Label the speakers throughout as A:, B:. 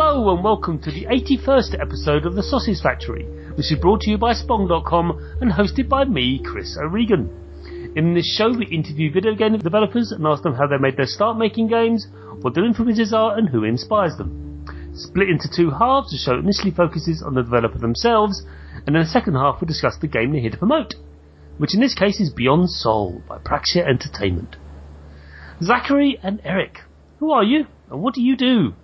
A: Hello and welcome to the 81st episode of the Sausage Factory, which is brought to you by Spong.com and hosted by me, Chris O'Regan. In this show, we interview video game developers and ask them how they made their start making games, what their influences are, and who inspires them. Split into two halves, the show initially focuses on the developer themselves, and in the second half, we discuss the game they're here to promote, which in this case is Beyond Sol by Praxia Entertainment. Zachary and Eric, who are you, and what do you do?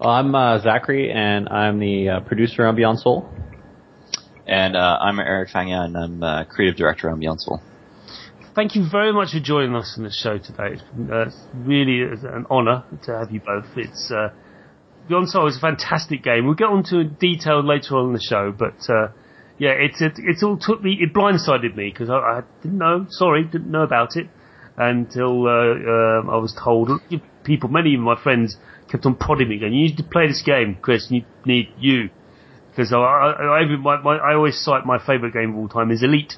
B: Well, I'm uh, Zachary, and I'm the uh, producer on Beyond Sol.
C: And uh, I'm Eric Fangya, and I'm uh, creative director on Beyond Sol.
A: Thank you very much for joining us on the show today. Uh, it's really an honour to have you both. It's uh, Beyond Sol is a fantastic game. We'll get on to detail later on in the show, but uh, yeah, it's it, it's all took me. It blindsided me because I, I, didn't know. Sorry, didn't know about it until uh, I was told. People, many of my friends kept on prodding me, going, "You need to play this game, Chris. You need you." Because I, I, I, my, my, I always cite my favourite game of all time is Elite.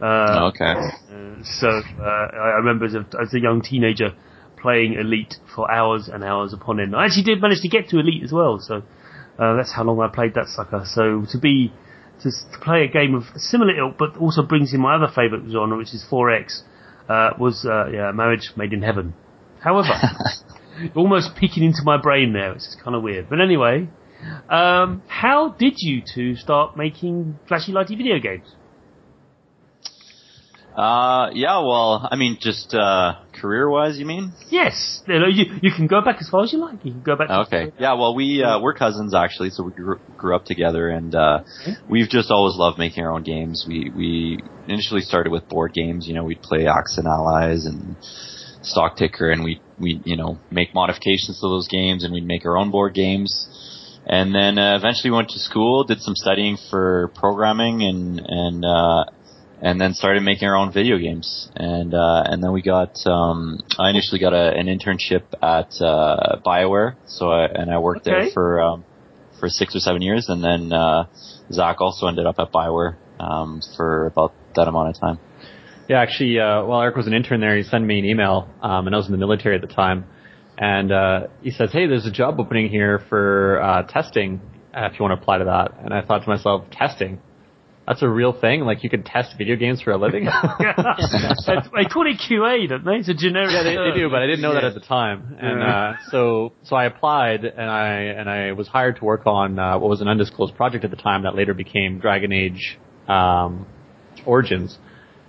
C: Uh, okay.
A: Uh, so uh, I remember as a, as a young teenager playing Elite for hours and hours upon end. I actually did manage to get to Elite as well, so uh, that's how long I played that sucker. So to be to, to play a game of similar ilk, but also brings in my other favourite genre, which is 4X, uh, was uh, yeah, Marriage Made in Heaven. However, almost peeking into my brain there, which is kind of weird. But anyway, um, how did you two start making flashy lighty video games?
C: Uh, yeah, well, I mean, just uh, career-wise, you mean?
A: Yes, you, know, you, you can go back as far as you like. You can go back.
C: Okay, yeah, well, we uh, we're cousins actually, so we grew, grew up together, and uh, okay. we've just always loved making our own games. We we initially started with board games. You know, we'd play Axis and Allies and Stock Ticker, and we we you know make modifications to those games, and we'd make our own board games. And then uh, eventually went to school, did some studying for programming, and and uh, and then started making our own video games. And uh, and then we got um, I initially got a, an internship at uh, Bioware, so I, and I worked okay. there for um, for six or seven years, and then uh, Zach also ended up at Bioware um, for about that amount of time.
B: Yeah, actually, uh, while Eric was an intern there, he sent me an email, um, and I was in the military at the time, and uh, he says, "Hey, there's a job opening here for uh, testing. Uh, if you want to apply to that." And I thought to myself, "Testing? That's a real thing? Like you could test video games for a living?"
A: they call it QA, don't they? It's a generic.
B: Yeah, they, they do, but I didn't know yeah. that at the time. And uh, so, so I applied, and I and I was hired to work on uh, what was an undisclosed project at the time that later became Dragon Age um, Origins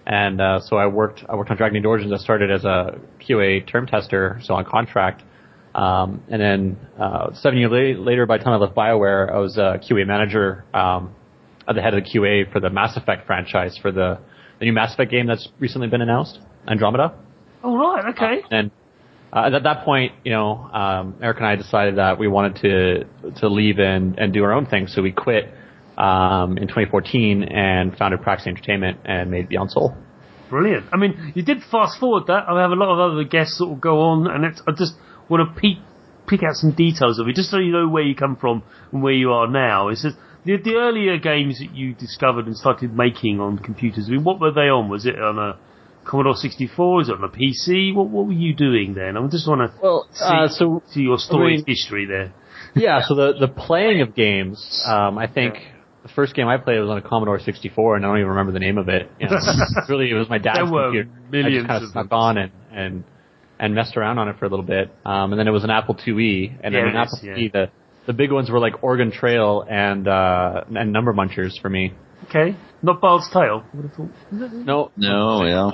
B: and uh, so I worked I worked on Dragon Age Origins. I started as a QA term tester, so on contract. Um, and then uh, seven years later, by the time I left BioWare, I was a QA manager um, at the head of the QA for the Mass Effect franchise for the, the new Mass Effect game that's recently been announced, Andromeda.
A: Oh right, okay.
B: Uh, and uh, at that point, you know, um, Eric and I decided that we wanted to to leave and and do our own thing, so we quit um, in 2014 and founded Praxia Entertainment and made Beyond Sol.
A: Brilliant. I mean, you did fast forward that. I have a lot of other guests that will go on, and I just want to peek, pick out some details of it, just so you know where you come from and where you are now. It's just, the, the earlier games that you discovered and started making on computers, I mean, what were they on? Was it on a Commodore 64? Is it on a PC? What, what were you doing then? I just want to
B: well,
A: see,
B: uh, so,
A: see your story I mean, history there.
B: yeah, so the, the playing of games, um, I think the first game I played was on a Commodore 64, and I don't even remember the name of it. You know, really, it was my dad's computer. I just kind of snuck on and and and messed around on it for a little bit. Um, and then it was an Apple IIe, and then an Apple yeah. IIe, the the big ones were like Oregon Trail and uh, and Number Munchers for me.
A: Okay, not Bard's Tale.
B: No,
C: no, yeah,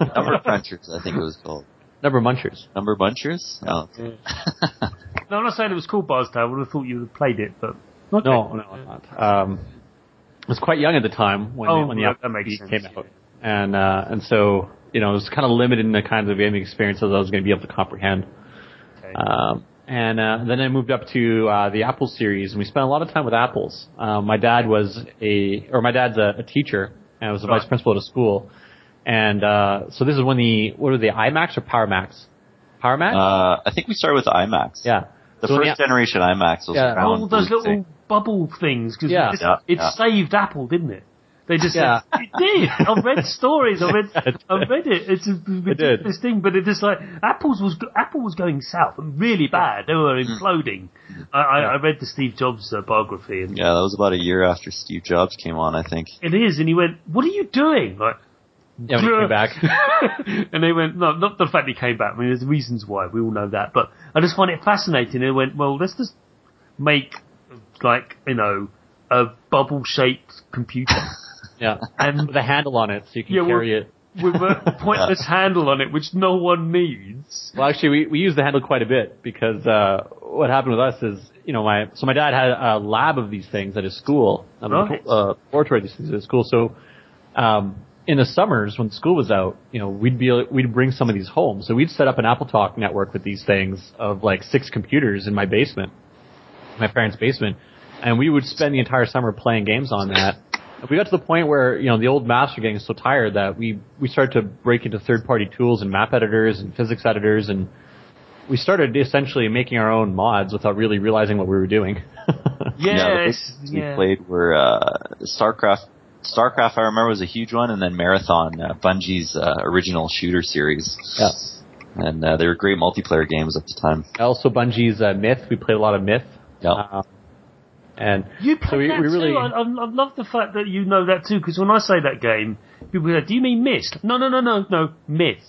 C: Number Munchers, I think it was called.
B: Number Munchers.
C: Number Munchers? Oh.
A: no, I'm not saying it was called Bard's Tale. I would have thought you would have played it, but
B: Okay. No, no, I'm not. Um, I was quite young at the time when,
A: oh,
B: the, when the
A: Apple
B: came out, and uh, and so you know it was kind of limited in the kinds of gaming experiences I was going to be able to comprehend. Okay. Um, and uh, then I moved up to uh, the Apple series, and we spent a lot of time with apples. Um, my dad was a, or my dad's a, a teacher, and I was a right. vice principal at a school. And uh, so this is when the what were the iMacs or Power PowerMacs? PowerMac?
C: Uh, I think we started with the iMacs.
B: Yeah.
C: The so first the, generation iMacs was
A: yeah. All those little bubble things because
B: yeah.
A: it, yeah, it yeah. saved Apple, didn't it? They just yeah. said, it did. I've read stories. I read, I read it. It's a ridiculous thing, but it just like Apple's was Apple was going south and really bad. They were imploding. I, I, I read the Steve Jobs uh, biography, and
C: yeah, that was about a year after Steve Jobs came on, I think.
A: It is, and he went, "What are you doing?" Like,
B: yeah, when he came back.
A: and they went, no, not the fact he came back. I mean, there's reasons why. We all know that. But I just find it fascinating. They went, well, let's just make, like, you know, a bubble-shaped computer.
B: Yeah. And with a handle on it so you can yeah, carry it.
A: With a pointless handle on it, which no one needs.
B: Well, actually, we, we use the handle quite a bit because, uh, what happened with us is, you know, my, so my dad had a lab of these things at his school, um, right. uh, laboratory of these things at his school. So, um, in the summers when school was out, you know, we'd be we'd bring some of these home. So we'd set up an AppleTalk network with these things of like six computers in my basement, my parents' basement, and we would spend the entire summer playing games on that. we got to the point where you know the old maps were getting so tired that we we started to break into third-party tools and map editors and physics editors, and we started essentially making our own mods without really realizing what we were doing.
A: yes,
C: yeah, we played were uh, StarCraft StarCraft, I remember, was a huge one, and then Marathon, uh, Bungie's uh, original shooter series.
B: Yeah.
C: And uh, they were great multiplayer games at the time.
B: Also, Bungie's uh, Myth. We played a lot of Myth.
C: Yeah. Um,
B: and
A: you played
B: so we,
A: that
B: we really,
A: too. I, I love the fact that you know that too. Because when I say that game, people go, "Do you mean Myst?" No, no, no, no, no, Myth.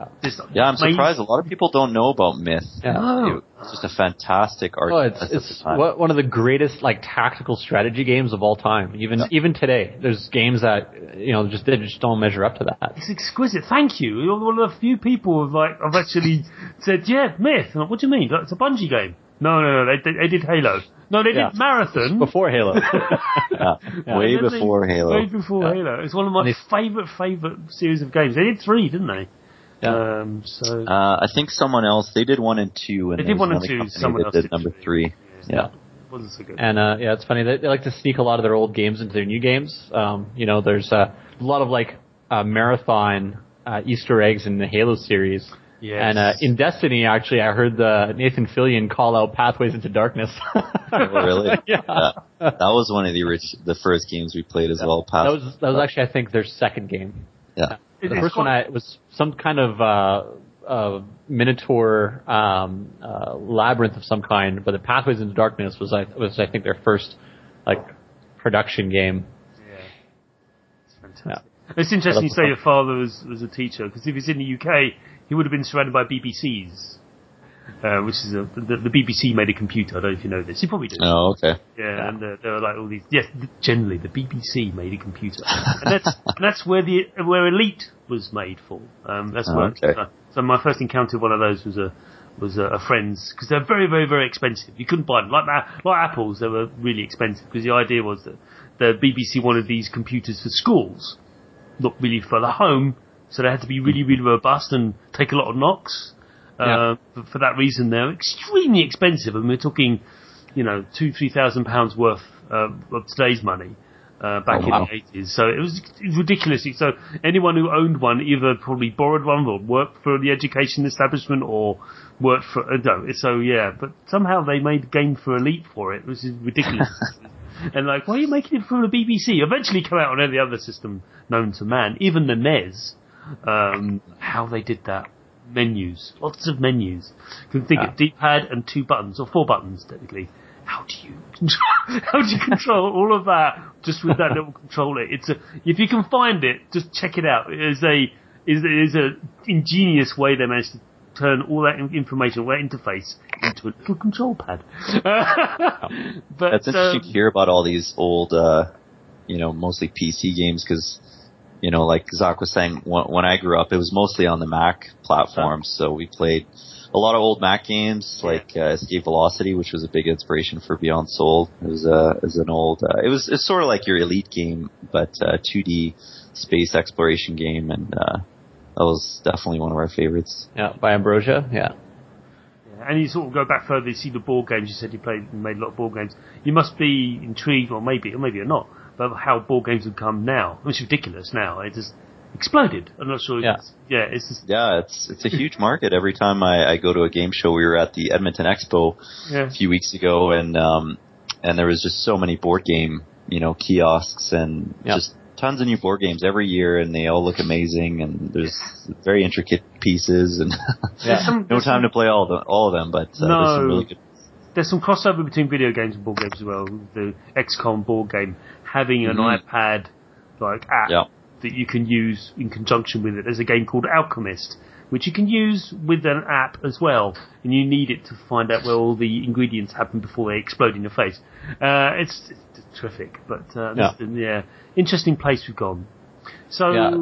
A: Oh.
C: Yeah, I'm surprised. A lot of people don't know about Myth.
A: Yeah.
C: It's just a fantastic art.
B: Oh, it's, it's one of the greatest like tactical strategy games of all time. Even yeah. even today, there's games that you know just they just don't measure up to that.
A: It's exquisite. Thank you. You're one of the few people who've like I've actually said, yeah, Myth. Like, what do you mean? It's a Bungie game. No, no, no. They, they, they did Halo. No, they yeah. did Marathon
B: before Halo.
C: yeah. Way before
A: they,
C: Halo.
A: Way before Halo. It's one of my favorite favorite series of games. They did three, didn't they? Yeah. Um, so
C: uh, I think someone else they did one and two, and
A: they did one and two. Someone else did
C: number three. Yeah.
A: Wasn't so good.
B: And uh, yeah, it's funny. They, they like to sneak a lot of their old games into their new games. Um, you know, there's uh, a lot of like uh, marathon uh, Easter eggs in the Halo series.
A: Yes.
B: And uh, in Destiny, actually, I heard the Nathan Fillion call out Pathways into Darkness.
C: oh, really?
B: yeah. yeah.
C: That was one of the rich, the first games we played as yeah. well.
B: Path- that was that was actually, I think, their second game.
C: Yeah.
B: The first one I, was some kind of uh, uh, Minotaur um, uh, labyrinth of some kind, but the Pathways into Darkness was I was I think their first like production game.
A: Yeah, it's fantastic. Yeah. It's interesting you say your father was was a teacher because if he's in the UK, he would have been surrounded by BBCs uh, which is a, the, the, BBC made a computer. I don't know if you know this. You probably do.
C: Oh, okay.
A: Yeah, yeah. and uh, there are like all these. Yes, generally the BBC made a computer, and that's and that's where the where Elite was made for. Um, that's
C: oh,
A: where.
C: Okay.
A: Uh, so my first encounter with one of those was a was a, a friend's because they're very very very expensive. You couldn't buy them like like apples. They were really expensive because the idea was that the BBC wanted these computers for schools, not really for the home. So they had to be really really robust and take a lot of knocks. Uh, for, for, that reason, they're extremely expensive, and we're talking, you know, two, three thousand pounds worth uh, of today's money. Uh, back oh, wow. in the 80s. So it was, it was ridiculous. So anyone who owned one either probably borrowed one or worked for the education establishment or worked for, uh, no, so yeah, but somehow they made game for Elite for it, which is ridiculous. and like, why are you making it for the BBC? Eventually come out on any other system known to man, even the NES. Um, how they did that menus, lots of menus. You can think of D-pad and two buttons, or four buttons technically. How do you control, how do you control all of that just with that little controller? It's a, if you can find it, just check it out. It is a, is, is a ingenious way they managed to turn all that information, all that interface into a little control pad.
C: but, That's interesting um, to hear about all these old, uh, you know, mostly PC games because you know, like Zach was saying, when, when I grew up, it was mostly on the Mac platforms. So we played a lot of old Mac games like uh, Escape Velocity, which was a big inspiration for Beyond Sol. It was, uh, it was an old, uh, it was it's sort of like your Elite game, but uh, 2D space exploration game, and uh, that was definitely one of our favorites.
B: Yeah, by Ambrosia. Yeah.
A: And you sort of go back further, you see the board games. You said you played, made a lot of board games. You must be intrigued, or maybe, or maybe you're not, but how board games have come now. It's ridiculous now. It just exploded. I'm not sure.
B: Yeah,
A: it's, yeah, it's just,
C: yeah, it's it's a huge market. Every time I, I go to a game show, we were at the Edmonton Expo
A: yeah.
C: a few weeks ago, and um, and there was just so many board game, you know, kiosks and
B: yeah.
C: just tons of new board games every year, and they all look amazing, and there's very intricate pieces, and
A: There's some-
C: no time
A: some-
C: to play all of them, all of them, but uh,
A: No.
C: there's some really good.
A: there's some crossover between video games and board games as well. The XCOM board game having an
C: Mhm.
A: iPad like app
C: Yeah.
A: that you can use in conjunction with it. There's a game called Alchemist, which you can use with an app as well, and you need it to find out where all the ingredients happen before they explode in your face. Uh, it's, it's terrific, but uh,
B: Yeah.
A: yeah, interesting place we've gone. So
B: Yeah.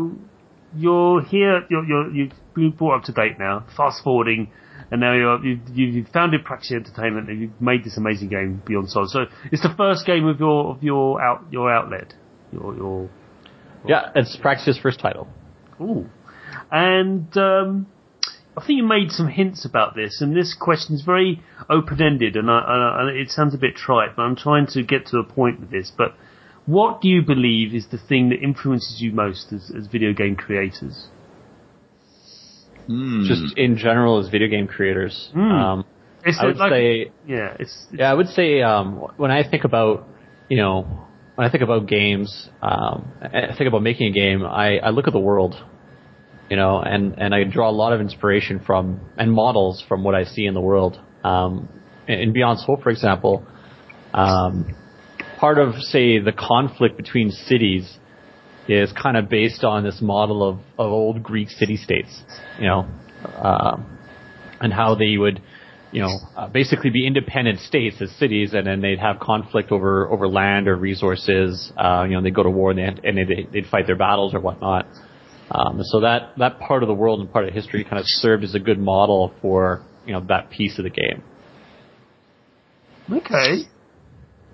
A: You're here, you're, you're you've been brought up to date now. Fast forwarding, and now you're, you've, you've founded Praxia Entertainment, and you've made this amazing game Beyond Sols. So it's the first game of your of your out your outlet, your your
B: Yeah, it's Praxia's first title.
A: Ooh. And um, I think you made some hints about this, and this question is very open-ended, and I, I, I- it sounds a bit trite, but I'm trying to get to a point with this. But what do you believe is the thing that influences you most as, as video game creators?
C: Hmm.
B: Just in general as video game creators.
A: Hmm.
B: Um, I would
A: like-
B: say
A: yeah, it's, it's
B: Yeah, I would say um, when I think about, you know, when I think about games, um, I think about making a game. I, I look at the world, you know, and and I draw a lot of inspiration from and models from what I see in the world. Um, in in Beyond Sol, for example, um, part of say the conflict between cities is kind of based on this model of, of old Greek city states, you know, um, and how they would, you know, uh, basically be independent states as cities, and then they'd have conflict over over land or resources. Uh, you know, they'd go to war and, they, and they'd, they'd fight their battles or whatnot. Um, so that that part of the world and part of history kind of served as a good model for you know that piece of the game.
A: okay.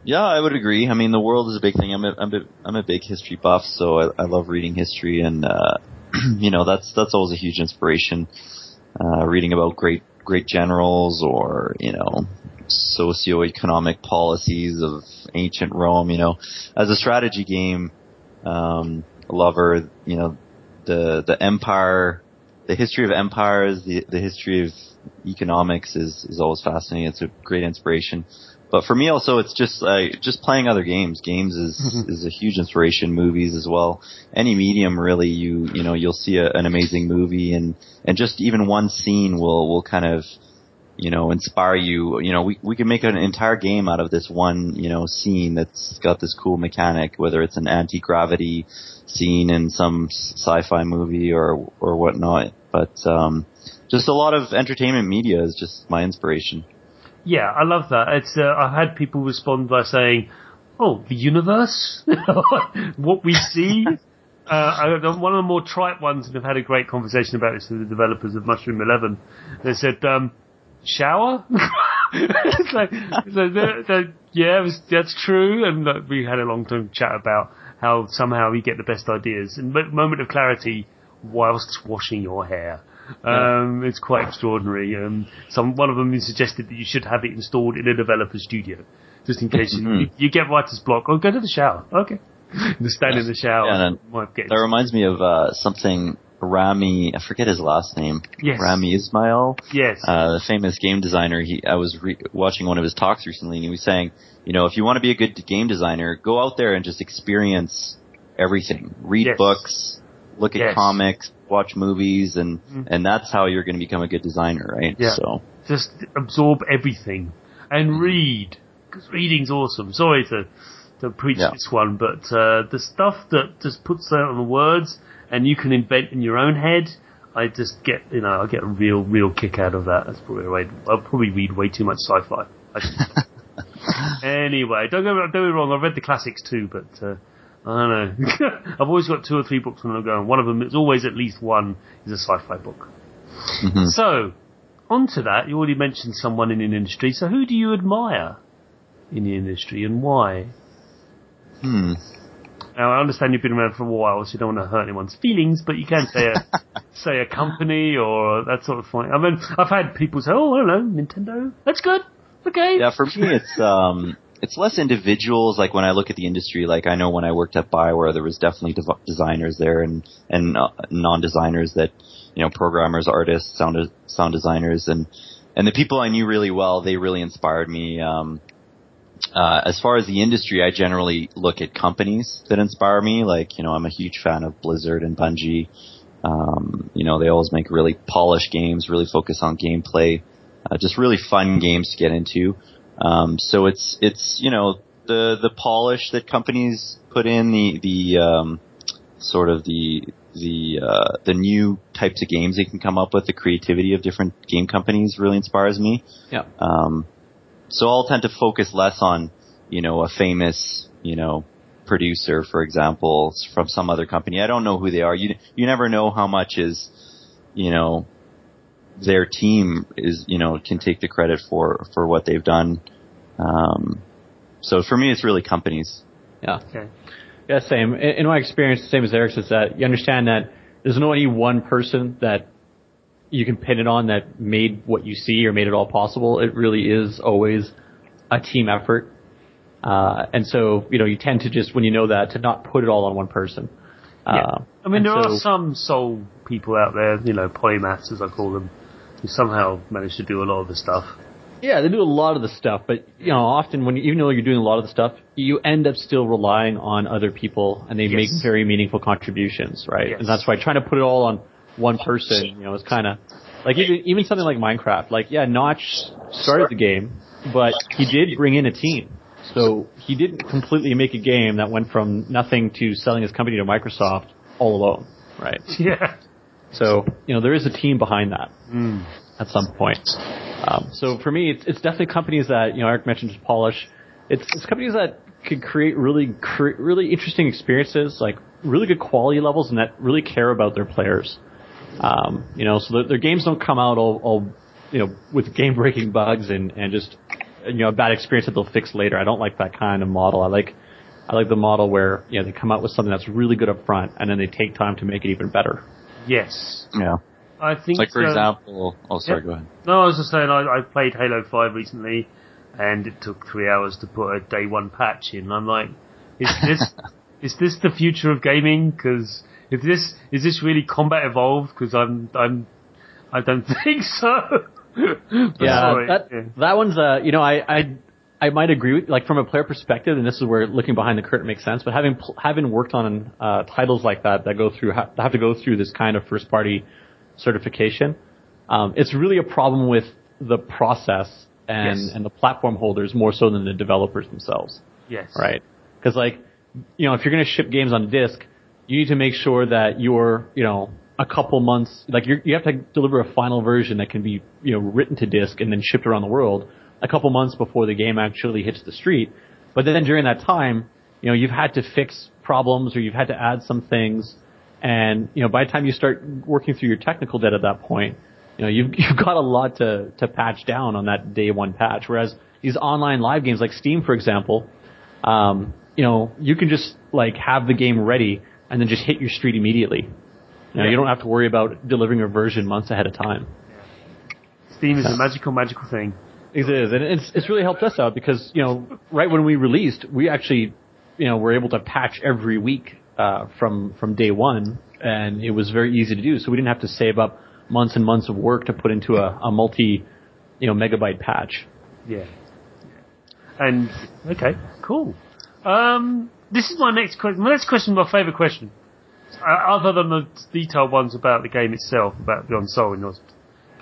C: Yeah, I would agree. I mean, the world is a big thing. I'm a, I'm a, I'm a big history buff, so I, I love reading history, and uh, you know, that's that's always a huge inspiration. Uh, reading about great great generals or you know socioeconomic policies of ancient Rome. You know, as a strategy game um, lover, you know, the the empire, the history of empires, the the history of economics is is always fascinating. It's a great inspiration. But for me also, it's just uh, just playing other games. Games is is a huge inspiration. Movies as well. Any medium really, you you know, you'll see a, an amazing movie, and and just even one scene will will kind of you know inspire you. You know, we we can make an entire game out of this one you know scene that's got this cool mechanic, whether it's an anti gravity scene in some sci-fi movie or or whatnot. But um, just a lot of entertainment media is just my inspiration.
A: Yeah, I love that. It's uh, I've had people respond by saying, "Oh, the universe, what we see." Uh, I, one of the more trite ones, and I've had a great conversation about this with the developers of Mushroom Eleven. They said, um, "Shower." it's like, so the- the- yeah, that's true, and uh, we had a long term chat about how somehow we get the best ideas. And mo- moment of clarity whilst washing your hair. Um, it's quite extraordinary. Um, some one of them suggested that you should have it installed in a developer studio, just in case you,
C: Mhm.
A: you get writer's block. Or go to the shower. Okay, just stand in the shower.
C: Yeah, and
A: might get
C: That reminds me of uh, something Rami. I forget his last name.
A: Yes.
C: Rami Ismail,
A: yes.
C: uh, the famous game designer. He, I was re- watching one of his talks recently, and he was saying, you know, if you want to be a good game designer, go out there and just experience everything. Read
A: Yes.
C: books, look at
A: Yes.
C: comics, watch movies, and
A: Mhm.
C: and that's how you're going to become a good designer, right?
A: Yeah.
C: So
A: just absorb everything and read because reading's awesome. Sorry to to preach
C: Yeah.
A: this one, but uh, the stuff that just puts out on the words and you can invent in your own head. I just get, you know, I get a real, real kick out of that. That's probably right. I'll probably read way too much sci-fi. Anyway, don't go, don't get me wrong. I've read the classics too, but uh, I don't know. I've always got two or three books when I go, and one of them is always at least one is a sci-fi book.
C: mhm.
A: So, onto that, you already mentioned someone in the industry. So, who do you admire in the industry and why?
C: hmm.
A: Now, I understand you've been around for a while, so you don't want to hurt anyone's feelings, but you can say a say a company or that sort of thing. I mean, I've had people say, "Oh, I don't know, Nintendo. That's good. Okay."
C: Yeah, for me, it's um, it's less individuals. Like when I look at the industry, like I know when I worked at Bioware, there was definitely dev- designers there and and uh, non-designers that you know, programmers, artists, sound sound designers, and and the people I knew really well. They really inspired me. Um, uh, as far as the industry, I generally look at companies that inspire me. Like, you know, I'm a huge fan of Blizzard and Bungie. Um, you know, they always make really polished games, really focus on gameplay, uh, just really fun games to get into. Um, so it's it's you know the the polish that companies put in the the um, sort of the the uh, the new types of games they can come up with, the creativity of different game companies really inspires me.
B: Yeah.
C: Um, so I'll tend to focus less on you know a famous you know producer, for example, from some other company. I don't know who they are. You you never know how much is you know their team is you know can take the credit for for what they've done. Um, so for me, it's really companies.
B: Yeah. Okay. Yeah, same. In, in my experience, the same as Eric's, is that you understand that there's no any one person that you can pin it on that made what you see or made it all possible. It really is always a team effort. Uh, and so, you know, you tend to just, when you know that, to not put it all on one person.
A: Yeah. Uh, I mean, there so, are some sole people out there, you know, polymaths as I call them, who somehow manage to do a lot of the stuff.
B: Yeah, they do a lot of the stuff, but you know, often when you, even though you're doing a lot of the stuff, you end up still relying on other people, and they yes. make very meaningful contributions, right? Yes. And that's why trying to put it all on one person, you know, is kind of like even even something like Minecraft. Like, yeah, Notch started the game, but he did bring in a team, so he didn't completely make a game that went from nothing to selling his company to Microsoft all alone, right?
A: Yeah.
B: So you know, there is a team behind that
A: mm.
B: at some point. Um, so for me, it's, it's definitely companies that you know Eric mentioned just polish. It's, it's companies that could create really cre- really interesting experiences, like really good quality levels, and that really care about their players. Um, you know, so their games don't come out all, all you know with game breaking bugs and and just you know a bad experience that they'll fix later. I don't like that kind of model. I like I like the model where you know they come out with something that's really good up front, and then they take time to make it even better.
A: Yes.
C: Yeah.
A: I think.
C: Like for example, oh sorry, yeah. go ahead.
A: No, I was just saying I, I played Halo Five recently, and it took three hours to put a day one patch in. I'm like, is this is this the future of gaming? Because if this is this really combat evolved? Because I'm I'm I don't think so.
B: yeah, that yeah. that one's uh you know I I I might agree with like from a player perspective, and this is where looking behind the curtain makes sense. But having having worked on uh, titles like that that go through have to go through this kind of first party certification. Um, it's really a problem with the process and, yes. and the platform holders more so than the developers themselves.
A: Yes.
B: Right? Because like, you know, if you're going to ship games on disk, you need to make sure that you're, you know, a couple months, like you you have to deliver a final version that can be, you know, written to disk and then shipped around the world a couple months before the game actually hits the street. But then during that time, you know, you've had to fix problems or you've had to add some things and, you know, by the time you start working through your technical debt at that point, you know, you've, you've got a lot to, to patch down on that day one patch. Whereas these online live games like Steam, for example, um, you know, you can just like have the game ready and then just hit your street immediately. You know, yeah. you don't have to worry about delivering a version months ahead of time.
A: Steam is a magical, magical thing.
B: It is, and it's it's really helped us out because you know, right when we released, we actually, you know, were able to patch every week uh, from from day one, and it was very easy to do. So we didn't have to save up months and months of work to put into a, a multi, you know, megabyte patch.
A: Yeah. And okay, cool. Um, this is my next question. My next question, my favorite question, uh, other than the detailed ones about the game itself, about Beyond Sol in your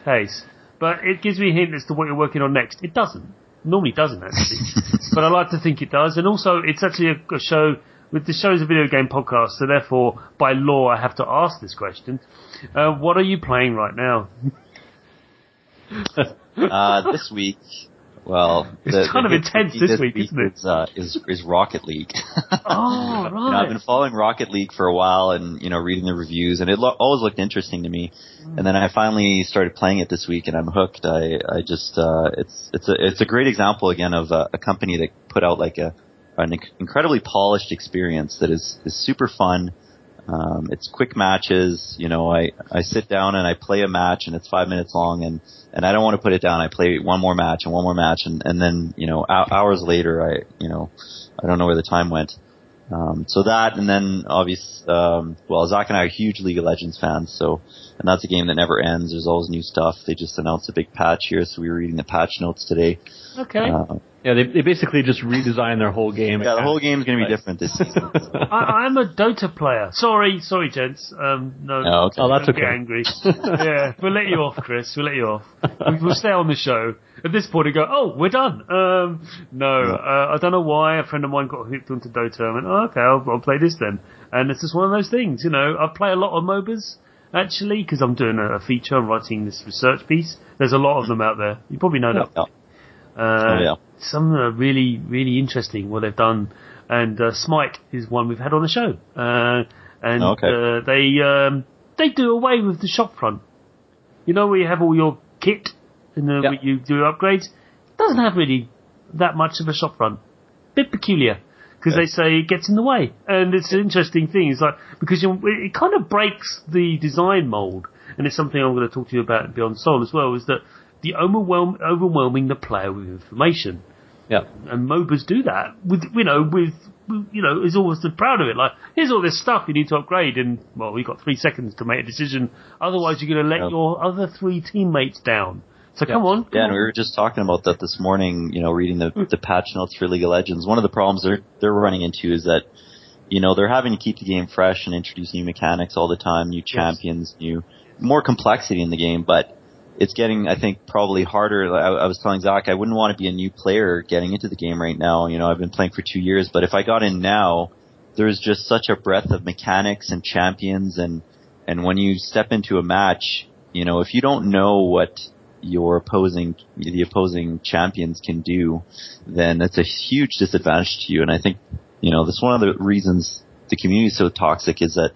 A: case. But it gives me a hint as to what you're working on next. It doesn't. Normally doesn't actually, but I like to think it does. And also, it's actually a, a show with the show is a video game podcast, so therefore, by law, I have to ask this question. Uh, what are you playing right now?
C: uh, this week, well,
A: it's the, kind the of intense this,
C: this
A: week,
C: week,
A: isn't it?
C: Is, uh, is, is Rocket League.
A: oh, right. You
C: know, I've been following Rocket League for a while, and you know, reading the reviews, and it lo- always looked interesting to me. Mm. And then I finally started playing it this week, and I'm hooked. I, I just, uh, it's, it's a, it's a great example again of a, a company that put out like a an incredibly polished experience that is, is super fun. Um, it's quick matches. You know, I, I sit down and I play a match and it's five minutes long and, and I don't want to put it down. I play one more match and one more match and, and then, you know, hours later, I, you know, I don't know where the time went. Um, so that, and then obvious, um, well, Zach and I are huge League of Legends fans, so, and that's a game that never ends. There's always new stuff. They just announced a big patch here, so we were reading the patch notes today.
A: Okay. Uh,
B: Yeah, they, they basically just redesigned their whole game.
C: Yeah, the whole game's going to be different this season.
A: I, I'm a Dota player. Sorry, sorry, gents. Um, no,
C: Oh, okay.
B: Oh, that's
A: don't
B: okay.
A: Get angry. yeah, we'll let you off, Chris. We'll let you off. We- We'll stay on the show. At this point, we go, oh, we're done. Um, no, uh, I don't know why. A friend of mine got hooked onto Dota. I went, oh, okay, I'll, I'll play this then. And it's just one of those things, you know. I play a lot of MOBAs actually because I'm doing a, a feature. I'm writing this research piece. There's a lot of them out there. You probably know that.
C: Yeah.
A: Uh,
C: Oh, yeah.
A: Some are really, really interesting what they've done. And uh, Smite is one we've had on the show. Uh, and
C: Okay.
A: uh, they um, they do away with the shop front. You know where you have all your kit and then
B: Yeah.
A: where you do upgrades. Doesn't have really that much of a shop front. Bit peculiar because
C: Yeah.
A: they say it gets in the way, and it's an interesting thing. It's like because you, it kind of breaks the design mold, and it's something I'm going to talk to you about in Beyond Sol as well. Is that the overwhelm, overwhelming the player with information
B: Yeah.
A: and MOBAs do that with you know with you know is always proud of it. Like here's all this stuff you need to upgrade, and well we've got three seconds to make a decision. Otherwise you're going to let
C: Yeah.
A: your other three teammates down. So
B: Yeah.
A: come on, come
C: Yeah, and we were just talking about that this morning. You know, reading the mm. the patch notes for League of Legends. One of the problems they're they're running into is that you know they're having to keep the game fresh and introduce new mechanics all the time, new champions, new more complexity in the game. But it's getting, I think, probably harder. I, I was telling Zach, I wouldn't want to be a new player getting into the game right now. You know, I've been playing for two years, but if I got in now, there's just such a breadth of mechanics and champions and and when you step into a match, you know, if you don't know what your opposing the opposing champions can do, then that's a huge disadvantage to you. And I think, you know, that's one of the reasons the community is so toxic is that,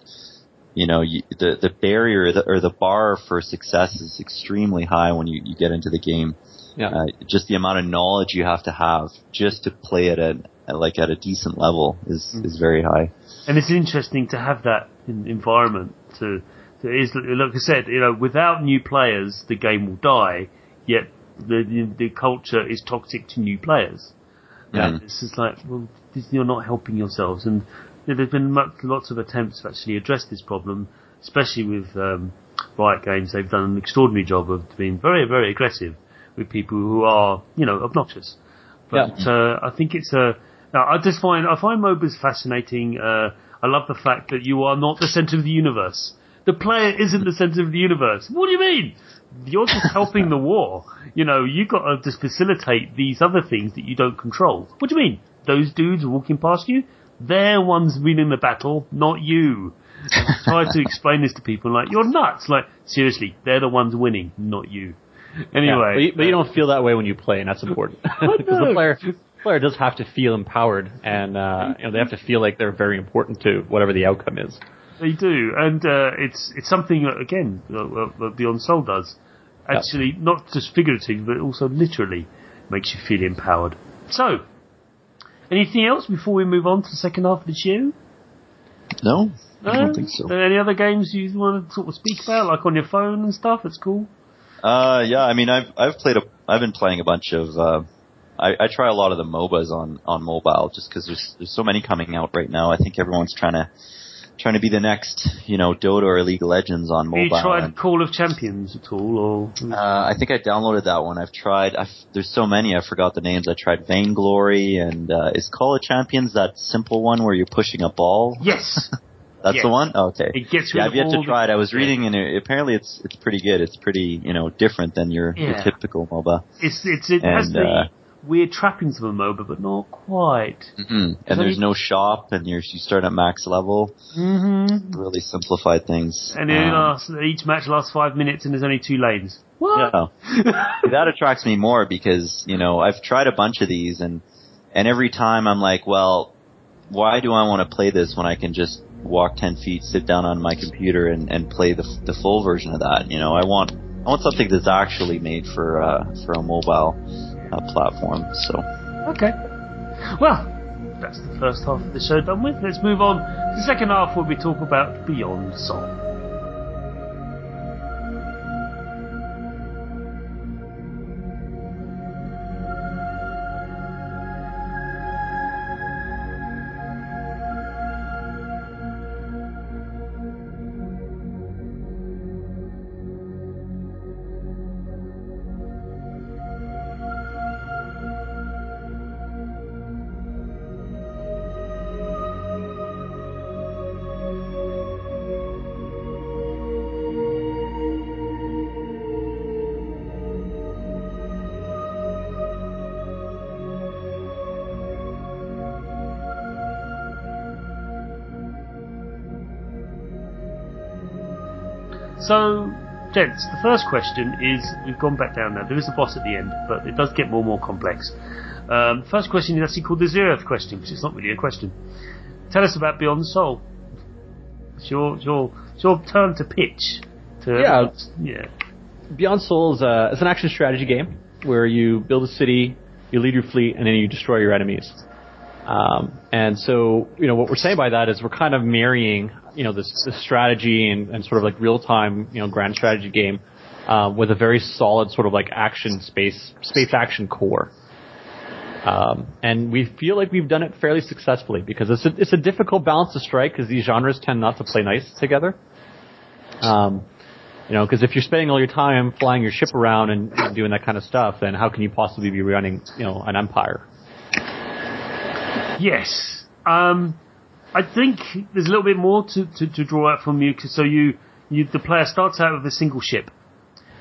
C: you know, you, the the barrier the, or the bar for success is extremely high when you, you get into the game.
B: Yeah.
C: Uh, just the amount of knowledge you have to have just to play it at, at like at a decent level is is very high.
A: and it's interesting to have that in, environment to. to is like I said, you know, without new players, the game will die. Yet the the, the culture is toxic to new players.
C: Yeah.
A: And it's just like, well, this- you're not helping yourselves. And you know, there's been much, lots of attempts to actually address this problem, especially with um, Riot Games. They've done an extraordinary job of being very, very aggressive with people who are, you know, obnoxious. But uh, I think it's a. now, I just find I find MOBAs fascinating. Uh, I love the fact that you are not the center of the universe. The player isn't the center of the universe. What do you mean? You're just helping the war. You know, you've got to just facilitate these other things that you don't control. What do you mean? Those dudes walking past you, they're ones winning the battle, not you. Try to explain this to people like you're nuts. Like seriously, they're the ones winning, not you. Anyway,
B: Yeah, but, you, but you don't feel that way when you play, and that's important because the player player does have to feel empowered, and uh, you know they have to feel like they're very important to whatever the outcome is.
A: They do, and uh, it's it's something that, again uh, that Beyond Sol does. Actually, not just figuratively, but also literally makes you feel empowered. So, anything else before we move on to the second half of the show?
C: No, I
A: No?
C: don't think so.
A: Uh, Any other games you want to sort of speak about, like on your phone and stuff? It's cool.
C: Uh, yeah, I mean, I've I've played a I've been playing a bunch of. Uh, I, I try a lot of the MOBAs on on mobile just because there's there's so many coming out right now. I think everyone's trying to trying to be the next you know Dota or League of Legends on
A: Have
C: mobile.
A: you tried
C: and,
A: Call of Champions at all, or
C: uh, I think I downloaded that one. I've tried. I've, there's so many. I forgot the names. I tried Vainglory and uh, is Call of Champions that simple one where you're pushing a ball.
A: yes,
C: That's
A: Yes.
C: the one. Okay.
A: It gets rid
C: yeah, I've yet to try it. I was
A: Yeah.
C: reading and it, apparently it's it's pretty good. It's pretty you know different than your, your typical MOBA.
A: it's it's it has the
C: uh,
A: weird trappings of a MOBA, but not quite.
C: hmm And there's no shop, and you're, you start at max level.
A: Mm-hmm.
C: Really simplified things.
A: And
C: Um,
A: lasts, each match lasts five minutes, and there's only two lanes. What?
C: yeah. that attracts me more because you know I've tried a bunch of these, and and every time I'm like, well, why do I want to play this when I can just walk ten feet, sit down on my computer, and and play the the full version of that? You know, I want I want something that's actually made for uh, for a mobile uh, platform. So.
A: Okay. Well, that's the first half of the show done with. Let's move on the second half where we talk about Beyond Sol. So, gents, the first question is we've gone back down now. There is a boss at the end, but it does get more and more complex. Um, first question is actually called the zeroth question, which it's not really a question. Tell us about Beyond Sol. It's your, it's your, it's your turn to pitch. To
B: Yeah.
A: yeah.
B: Beyond Sol is a, it's an action strategy game where you build a city, you lead your fleet, and then you destroy your enemies. Um, and so, you know, what we're saying by that is we're kind of marrying, you know, this, this strategy and, and sort of like real time, you know, grand strategy game, uh, with a very solid sort of like action space, space action core. Um, and we feel like we've done it fairly successfully because it's a, it's a difficult balance to strike because these genres tend not to play nice together. Um, you know, because if you're spending all your time flying your ship around and, and doing that kind of stuff, then how can you possibly be running, you know, an empire?
A: Yes. Um, I think there's a little bit more to, to, to draw out from you. So you, you, the player starts out with a single ship,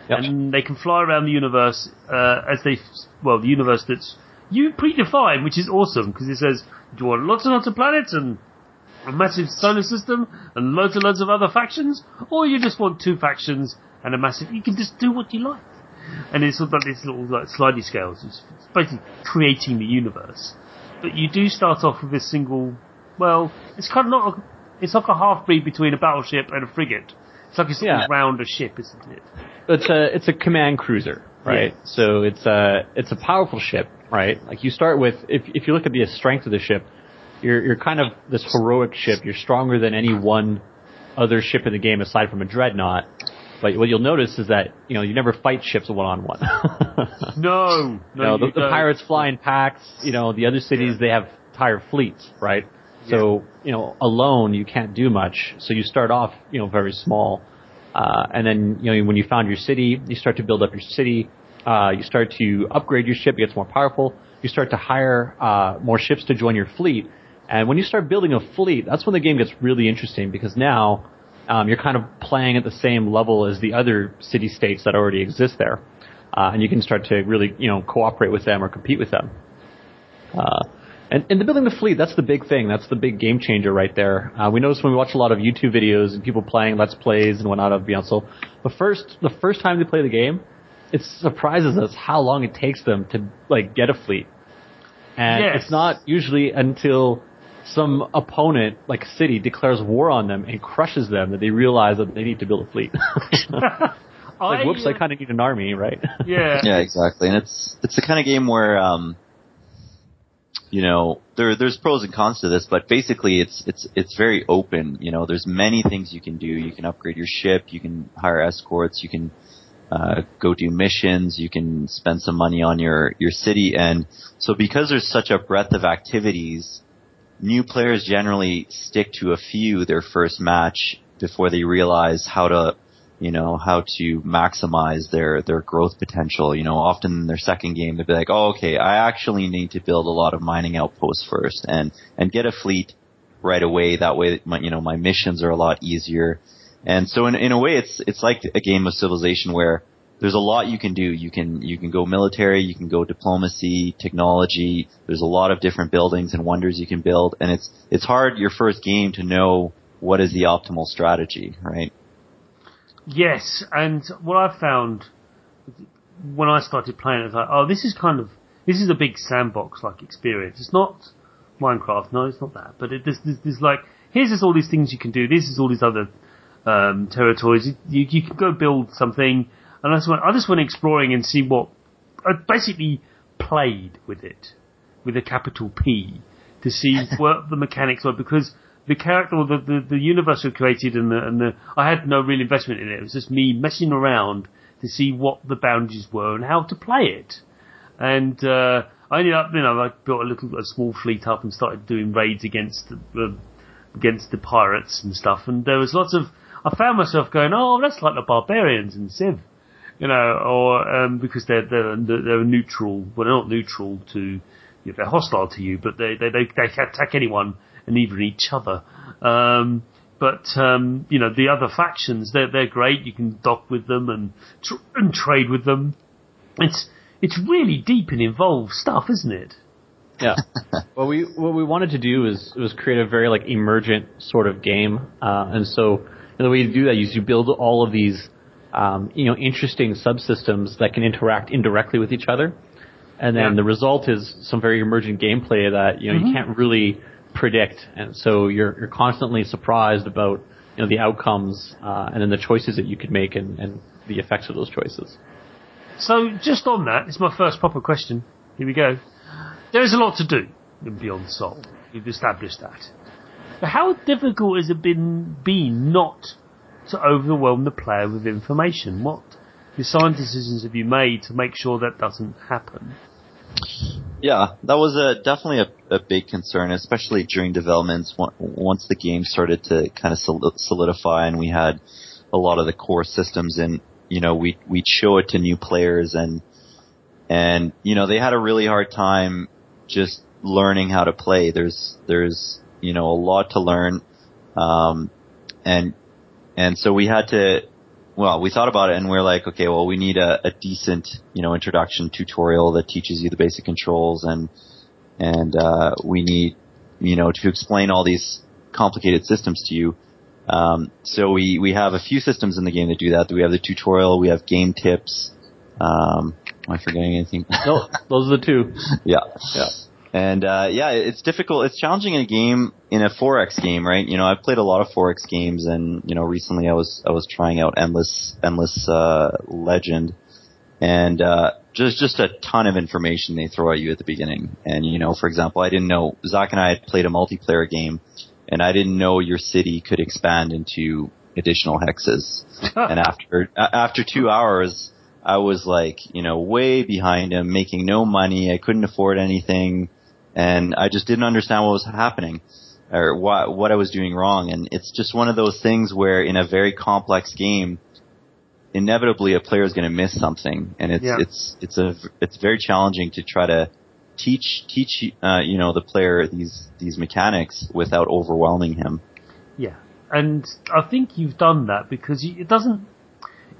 B: Yep.
A: and they can fly around the universe uh, as they, well, the universe that's you predefine, which is awesome because it says, do you want lots and lots of planets and a massive solar system and loads and loads of other factions, or you just want two factions and a massive. You can just do what you like, and it's sort of like this little like slidey scales. It's, it's basically creating the universe, but you do start off with a single. Well, it's kind of not. A, it's like a half breed between a battleship and a frigate. It's like a sort
B: Yeah.
A: of rounder ship, isn't it?
B: It's a it's a command cruiser, right?
A: Yeah.
B: So it's a it's a powerful ship, right? Like you start with if if you look at the strength of the ship, you're you're kind of this heroic ship. You're stronger than any one other ship in the game aside from a dreadnought. But what you'll notice is that you know you never fight ships one on one.
A: No, no,
B: You know, the, the pirates fly in packs. You know, the other cities they have entire fleets, right? So you know, alone you can't do much. So you start off, you know, very small, uh, and then you know when you found your city, you start to build up your city. Uh, you start to upgrade your ship; it gets more powerful. You start to hire uh, more ships to join your fleet, and when you start building a fleet, that's when the game gets really interesting because now um, you're kind of playing at the same level as the other city states that already exist there, uh, and you can start to really you know cooperate with them or compete with them. Uh, and, and the building the fleet, that's the big thing. That's the big game changer right there. Uh, we notice when we watch a lot of YouTube videos and people playing Let's Plays and whatnot of Beyond Sol, the first, the first time they play the game, it surprises us how long it takes them to, like, get a fleet. And
A: Yes.
B: it's not usually until some opponent, like a city, declares war on them and crushes them that they realize that they need to build a fleet. like, whoops, I
A: uh,
B: kind of need an army, right?
A: yeah,
C: Yeah, exactly. And it's it's the kind of game where um you know, there there's pros and cons to this, but basically it's it's it's very open, you know, there's many things you can do. You can upgrade your ship, you can hire escorts, you can uh, go do missions, you can spend some money on your your city and so because there's such a breadth of activities, new players generally stick to a few their first match before they realize how to you know, how to maximize their, their growth potential. You know, often in their second game, they'll be like, oh, okay, I actually need to build a lot of mining outposts first and, and get a fleet right away. That way, my, you know, my missions are a lot easier. And so in, in a way, it's, it's like a game of civilization where there's a lot you can do. You can, you can go military, you can go diplomacy, technology. There's a lot of different buildings and wonders you can build. And it's, it's hard your first game to know what is the optimal strategy, right?
A: Yes, and what I found when I started playing, it was like, oh, this is kind of this is a big sandbox like experience. It's not Minecraft, no, it's not that. But it, there's, there's, there's like here's just all these things you can do. This is all these other um, territories. You, you, you can go build something, and I just went I just went exploring and see what I basically played with it with a capital P to see what the mechanics were because the character or the, the, the universe we created and the, and the I had no real investment in it. It was just me messing around to see what the boundaries were and how to play it. And uh, I ended up, you know, I built a little a small fleet up and started doing raids against the, against the pirates and stuff. And there was lots of I found myself going, oh, that's like the barbarians in Civ you know, or um, because they're they're they're neutral. Well, they're not neutral to. You know, they're hostile to you, but they they they, they can attack anyone and even each other. Um, but um, you know, the other factions, they're they're great. You can dock with them and tr- and trade with them. It's it's really deep and involved stuff, isn't it?
B: Yeah. what we what we wanted to do is was create a very like emergent sort of game, uh, and so And the way you do that is you build all of these, um, you know, interesting subsystems that can interact indirectly with each other. And then
A: Yeah.
B: the result is some very emergent gameplay that, you know, you can't really predict. And so you're, you're constantly surprised about, you know, the outcomes, uh, and then the choices that you could make and, and the effects of those choices.
A: So, just on that, it's my first proper question. Here we go. There is a lot to do in Beyond Sol. We've established that. But how difficult has it been, been not to overwhelm the player with information? What design decisions have you made to make sure that doesn't happen?
C: Yeah, that was a definitely a, a big concern, especially during developments. Once the game started to kind of solidify, and we had a lot of the core systems, and you know, we we'd show it to new players, and and you know, they had a really hard time just learning how to play. There's there's you know a lot to learn, um, and and so we had to well, we thought about it and we're like, okay, well, we need a, a decent, you know, introduction tutorial that teaches you the basic controls and, and, uh, we need, you know, to explain all these complicated systems to you. Um, so we, we have a few systems in the game that do that. We have the tutorial, we have game tips, um, am I forgetting anything?
B: No, those are the two.
C: yeah.
B: Yeah.
C: And uh, yeah, it's difficult. It's challenging in a game in a 4X game, right? You know, I've played a lot of 4X games, and you know, recently I was I was trying out Endless Endless uh, Legend, and uh, just just a ton of information they throw at you at the beginning. And you know, for example, I didn't know Zach and I had played a multiplayer game, and I didn't know your city could expand into additional hexes. and after after two hours, I was like, you know, way behind him, making no money. I couldn't afford anything, and I just didn't understand what was happening or what what I was doing wrong. And it's just one of those things where in a very complex game, inevitably a player is going to miss something, and it's
A: Yeah.
C: it's it's a it's very challenging to try to teach teach uh, you know the player these these mechanics without overwhelming him.
A: Yeah, and I think you've done that because it doesn't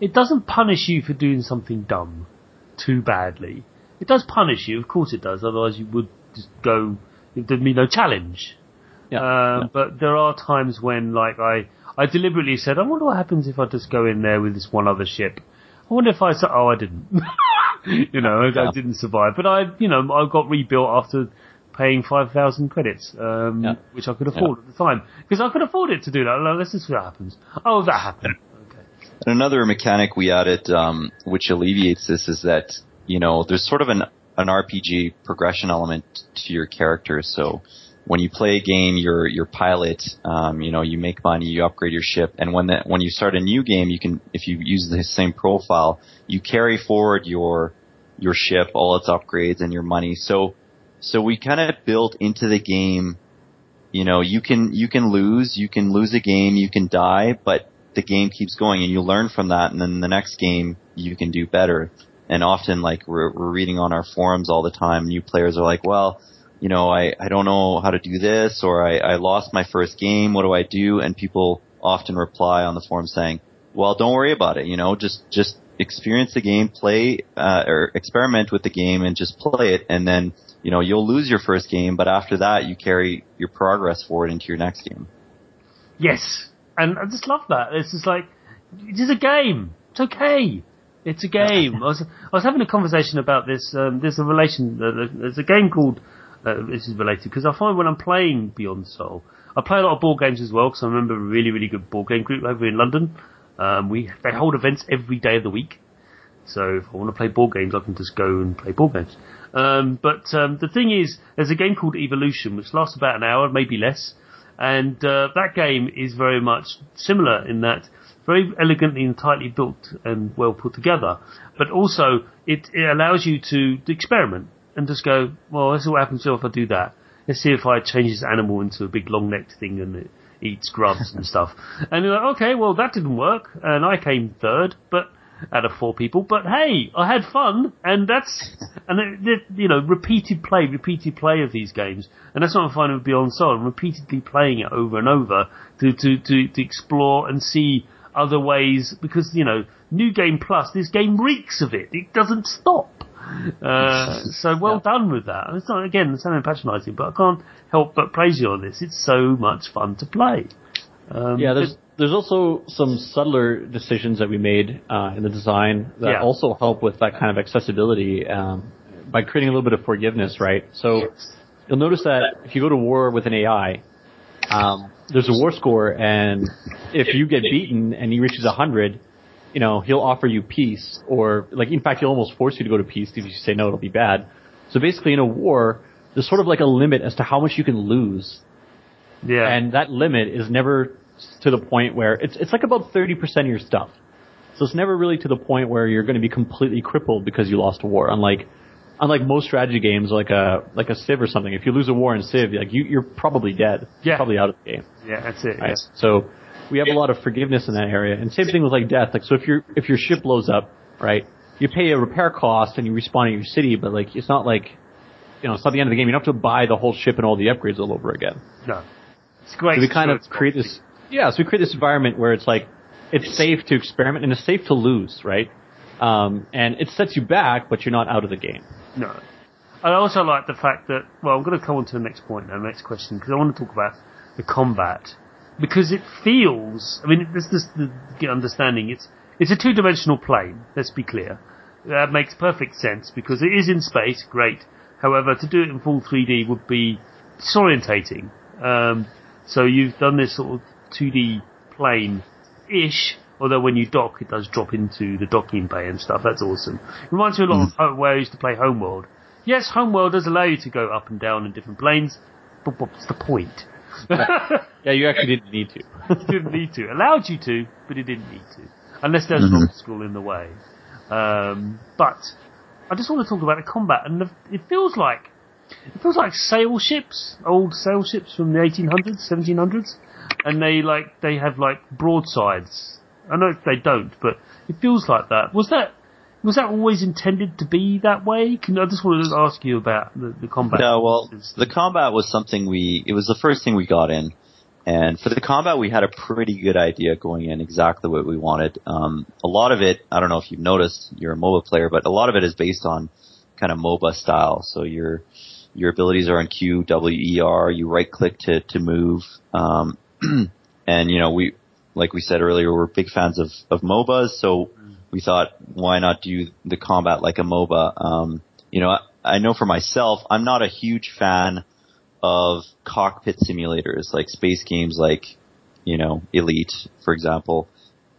A: it doesn't punish you for doing something dumb too badly. It does punish you, of course it does. Otherwise, you would just go. It there'd be no challenge.
B: Yeah.
A: Um,
B: yeah.
A: But there are times when, like, I I deliberately said, I wonder what happens if I just go in there with this one other ship. I wonder if I said, oh, I didn't. you know, I, I didn't survive. But I, you know, I got rebuilt after paying 5,000 credits, um,
B: Yeah.
A: which I could afford at the time. Because I could afford it to do that. Like, Let's just see what happens. Oh, that happened. Okay.
C: And another mechanic we added, um, which alleviates this, is that you know there's sort of an an RPG progression element to your character. So when you play a game, you're your pilot. Um, you know, you make money, you upgrade your ship, and when that when you start a new game, you can if you use the same profile, you carry forward your your ship, all its upgrades, and your money. So so we kind of built into the game. You know, you can you can lose, you can lose a game, you can die, but the game keeps going and you learn from that and then the next game you can do better. And often like we're, we're reading on our forums all the time, new players are like, well, you know, I, I don't know how to do this or I, I lost my first game. What do I do? And people often reply on the forum saying, well, don't worry about it. You know, just, just experience the game, play, uh, or experiment with the game and just play it. And then, you know, you'll lose your first game, but after that you carry your progress forward into your next game.
A: Yes. And I just love that. It's just like, it's a game. It's okay. It's a game. I was, I was having a conversation about this. Um, there's a relation. Uh, there's a game called. Uh, this is related because I find when I'm playing Beyond Sol, I play a lot of board games as well. Because I remember a really, really good board game group over in London. Um, we they hold events every day of the week. So if I want to play board games, I can just go and play board games. Um, but um, the thing is, there's a game called Evolution, which lasts about an hour, maybe less, and uh, that game is very much similar in that very elegantly and tightly built and well put together. But also, it, it allows you to, to experiment and just go, well, let's see what happens if I do that. Let's see if I change this animal into a big long-necked thing and it eats grubs and stuff. And you're like, okay, well, that didn't work, and I came third, but out of four people. But hey, I had fun, and that's and it, it, you know repeated play, repeated play of these games, and that's what I'm finding with Beyond Sol. I'm repeatedly playing it over and over to to to, to explore and see other ways because you know New Game Plus, this game reeks of it. It doesn't stop. Uh, so well done with that. It's not again it's sounding patronising, but I can't help but praise you on this. It's so much fun to play. Um,
B: yeah, there's there's also some subtler decisions that we made uh, in the design that
A: Yeah.
B: also help with that kind of accessibility um, by creating a little bit of forgiveness, right? So you'll notice that if you go to war with an AI, um, there's a war score, and if you get beaten and he reaches a 100, you know, he'll offer you peace, or like in fact, he'll almost force you to go to peace if you say no, it'll be bad. So basically, in a war, there's sort of like a limit as to how much you can lose
A: yeah,
B: and that limit is never to the point where it's it's like about thirty percent of your stuff. So it's never really to the point where you're going to be completely crippled because you lost a war. Unlike unlike most strategy games, like a like a Civ or something, if you lose a war in Civ, like you you're probably dead.
A: Yeah.
B: You're probably out of the game.
A: yeah, that's it.
B: Right. So we have a lot of forgiveness in that area. And same thing with like death. Like so if your if your ship blows up, right, you pay a repair cost and you respawn in your city, but like it's not like you know, it's not the end of the game. You don't have to buy the whole ship and all the upgrades all over again.
A: Yeah. No, it's great.
B: So we kind of create this, yeah. So we create this environment where it's like it's safe to experiment and it's safe to lose, right? Um, and it sets you back, but you're not out of the game.
A: No. I also like the fact that, well, I'm going to come on to the next point now, next question, because I want to talk about the combat. Because it feels, I mean, this is the understanding, it's, it's a two-dimensional plane, let's be clear. That makes perfect sense, because it is in space, great. However, to do it in full 3D would be disorientating. Um, so you've done this sort of 2D plane-ish, although when you dock, it does drop into the docking bay and stuff. That's awesome. It reminds me a lot of uh, where I used to play Homeworld. Yes, Homeworld does allow you to go up and down in different planes, but what's the point?
B: Yeah, you actually didn't need to.
A: it didn't need to. Allowed you to, but it didn't need to. Unless there's an obstacle in the way. Um, but I just want to talk about the combat, and the, it feels like it feels like sail ships, old sail ships from the 1800s, 1700s, and they like they have like broadsides. I know they don't, but it feels like that. Was that was that always intended to be that way? Can I just wanted to ask you about the, the combat?
C: Yeah, well, the combat was something we, it was the first thing we got in. And for the combat, we had a pretty good idea going in, exactly what we wanted. Um, a lot of it, I don't know if you've noticed, you're a MOBA player, but a lot of it is based on kind of MOBA style. So your, your abilities are on Q, W, E, R, you right click to, to move. Um, and you know, we, like we said earlier, we're big fans of, of MOBAs, so we thought, why not do the combat like a MOBA? Um, you know, I, I know for myself, I'm not a huge fan of cockpit simulators, like space games like, you know, Elite, for example.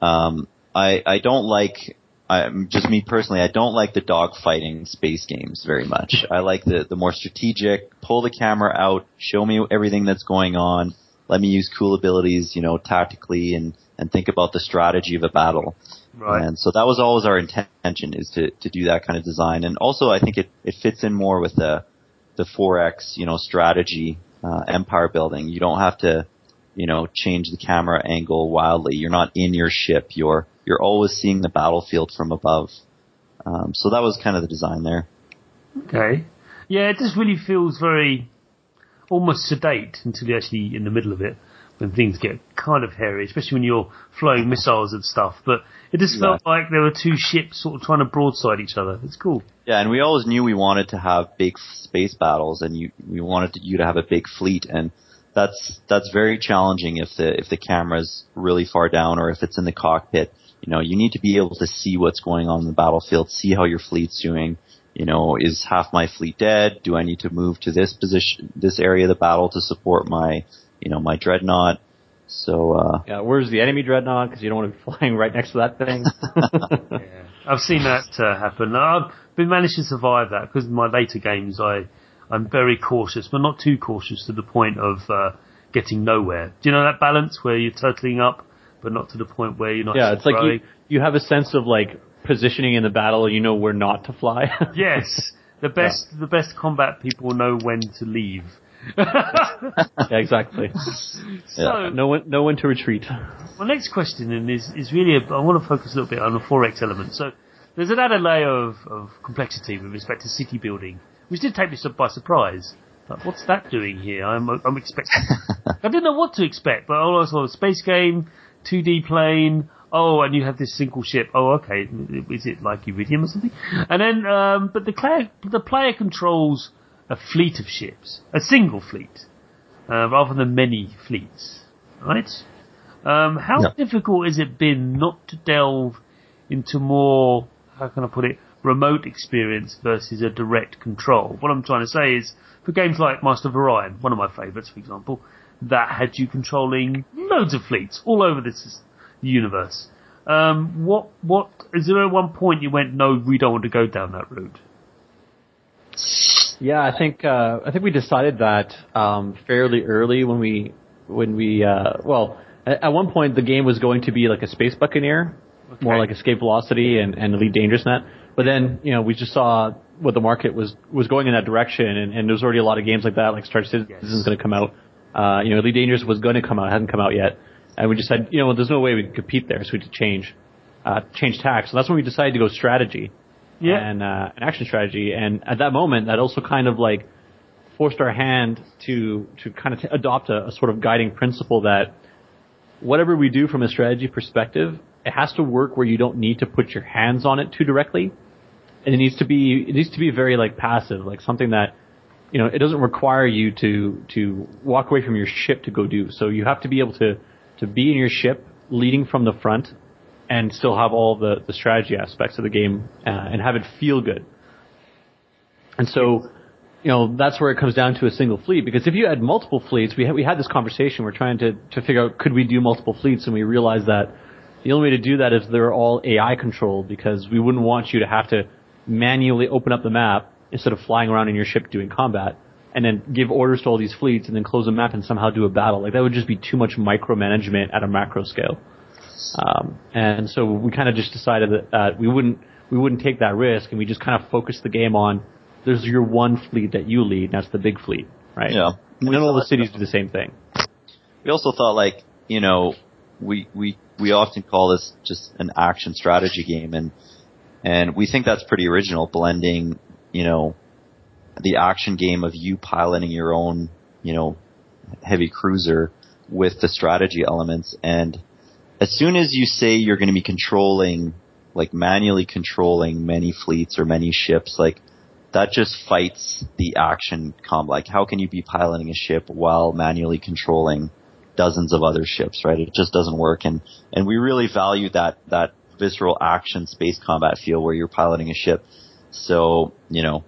C: Um, I, I don't like, I'm just me personally, I don't like the dogfighting space games very much. I like the, the more strategic, pull the camera out, show me everything that's going on, let me use cool abilities, you know, tactically and, and think about the strategy of a battle.
A: right.
C: And so that was always our intention is to, to do that kind of design. And also I think it, it fits in more with the, the 4X, you know, strategy, uh, empire building. You don't have to, you know, change the camera angle wildly. You're not in your ship. You're, you're always seeing the battlefield from above. Um, so that was kind of the design there.
A: Okay. Yeah, it just really feels very almost sedate until you're actually in the middle of it when things get kind of hairy, especially when you're flying missiles and stuff. But it just felt like there were two ships sort of trying to broadside each other. It's cool.
C: Yeah, and we always knew we wanted to have big space battles, and you we wanted to, you to have a big fleet, and that's that's very challenging if the if the camera's really far down or if it's in the cockpit. You know, you need to be able to see what's going on in the battlefield, see how your fleet's doing. You know, is half my fleet dead? Do I need to move to this position, this area of the battle to support my, you know, my dreadnought? So, uh,
B: Yeah, where's the enemy dreadnought? Because you don't want to be flying right next to that thing.
A: Yeah. I've seen that uh, happen. I've been managed to survive that because in my later games I I'm very cautious, but not too cautious to the point of uh, getting nowhere. Do you know that balance where you're turtling up, but not to the point where you're not?
B: yeah, it's like you, you have a sense of like positioning in the battle. You know where not to fly.
A: Yes, the best the best combat people know when to leave.
B: yeah, exactly.
A: So
B: No one, no one to retreat.
A: my next question then is is really a, I want to focus a little bit on the 4X element. So there's an added layer of, of complexity with respect to city building, which did take me by surprise. Like, what's that doing here? I'm I'm expecting. I didn't know what to expect, but all I saw was space game, 2D plane. Oh, and you have this single ship. Oh, okay. Is it like Iridium or something? And then, um, but the player, the player controls a fleet of ships, a single fleet, uh, rather than many fleets, right? Um, how yeah. difficult has it been not to delve into more, how can I put it, remote experience versus a direct control? What I'm trying to say is, for games like Master of Orion, one of my favourites, for example, that had you controlling loads of fleets all over this universe. Um, what, what, is there at one point you went, no, we don't want to go down that route?
B: Yeah, I think, uh, I think we decided that, um, fairly early when we, when we, uh, well, at, at one point the game was going to be like a Space Buccaneer, okay. more like Escape Velocity and, and Elite Dangerous Net. But then, you know, we just saw what the market was, was going in that direction and, and there was already a lot of games like that, like Star Citizen yes. is going to come out. Uh, you know, Elite Dangerous was going to come out, hadn't come out yet. And we just said, you know, well, there's no way we could compete there, so we had to change, uh, change tack. So that's when we decided to go strategy. Yeah. And, uh, an action strategy. And at that moment, that also kind of like forced our hand to, to kind of t- adopt a, a sort of guiding principle that whatever we do from a strategy perspective, it has to work where you don't need to put your hands on it too directly. And it needs to be, it needs to be very like passive, like something that, you know, it doesn't require you to, to walk away from your ship to go do. So you have to be able to, to be in your ship leading from the front and still have all the, the strategy aspects of the game uh, and have it feel good. And so, you know, that's where it comes down to a single fleet because if you had multiple fleets, we we had this conversation, we're trying to, to figure out could we do multiple fleets and we realized that the only way to do that is they're all AI controlled because we wouldn't want you to have to manually open up the map instead of flying around in your ship doing combat and then give orders to all these fleets and then close the map and somehow do a battle. Like that would just be too much micromanagement at a macro scale. Um, and so we kind of just decided that uh, we wouldn't we wouldn't take that risk, and we just kind of focused the game on there's your one fleet that you lead, and that's the big fleet, right?
C: Yeah.
B: And then all the cities do the same thing.
C: We also thought like you know we we we often call this just an action strategy game, and and we think that's pretty original, blending you know the action game of you piloting your own, you know, heavy cruiser with the strategy elements. And as soon as you say you're going to be controlling, like manually controlling many fleets or many ships, like that just fights the action comp. Like how can you be piloting a ship while manually controlling dozens of other ships, right? It just doesn't work. And, and we really value that, that visceral action space combat feel where you're piloting a ship. So, you know,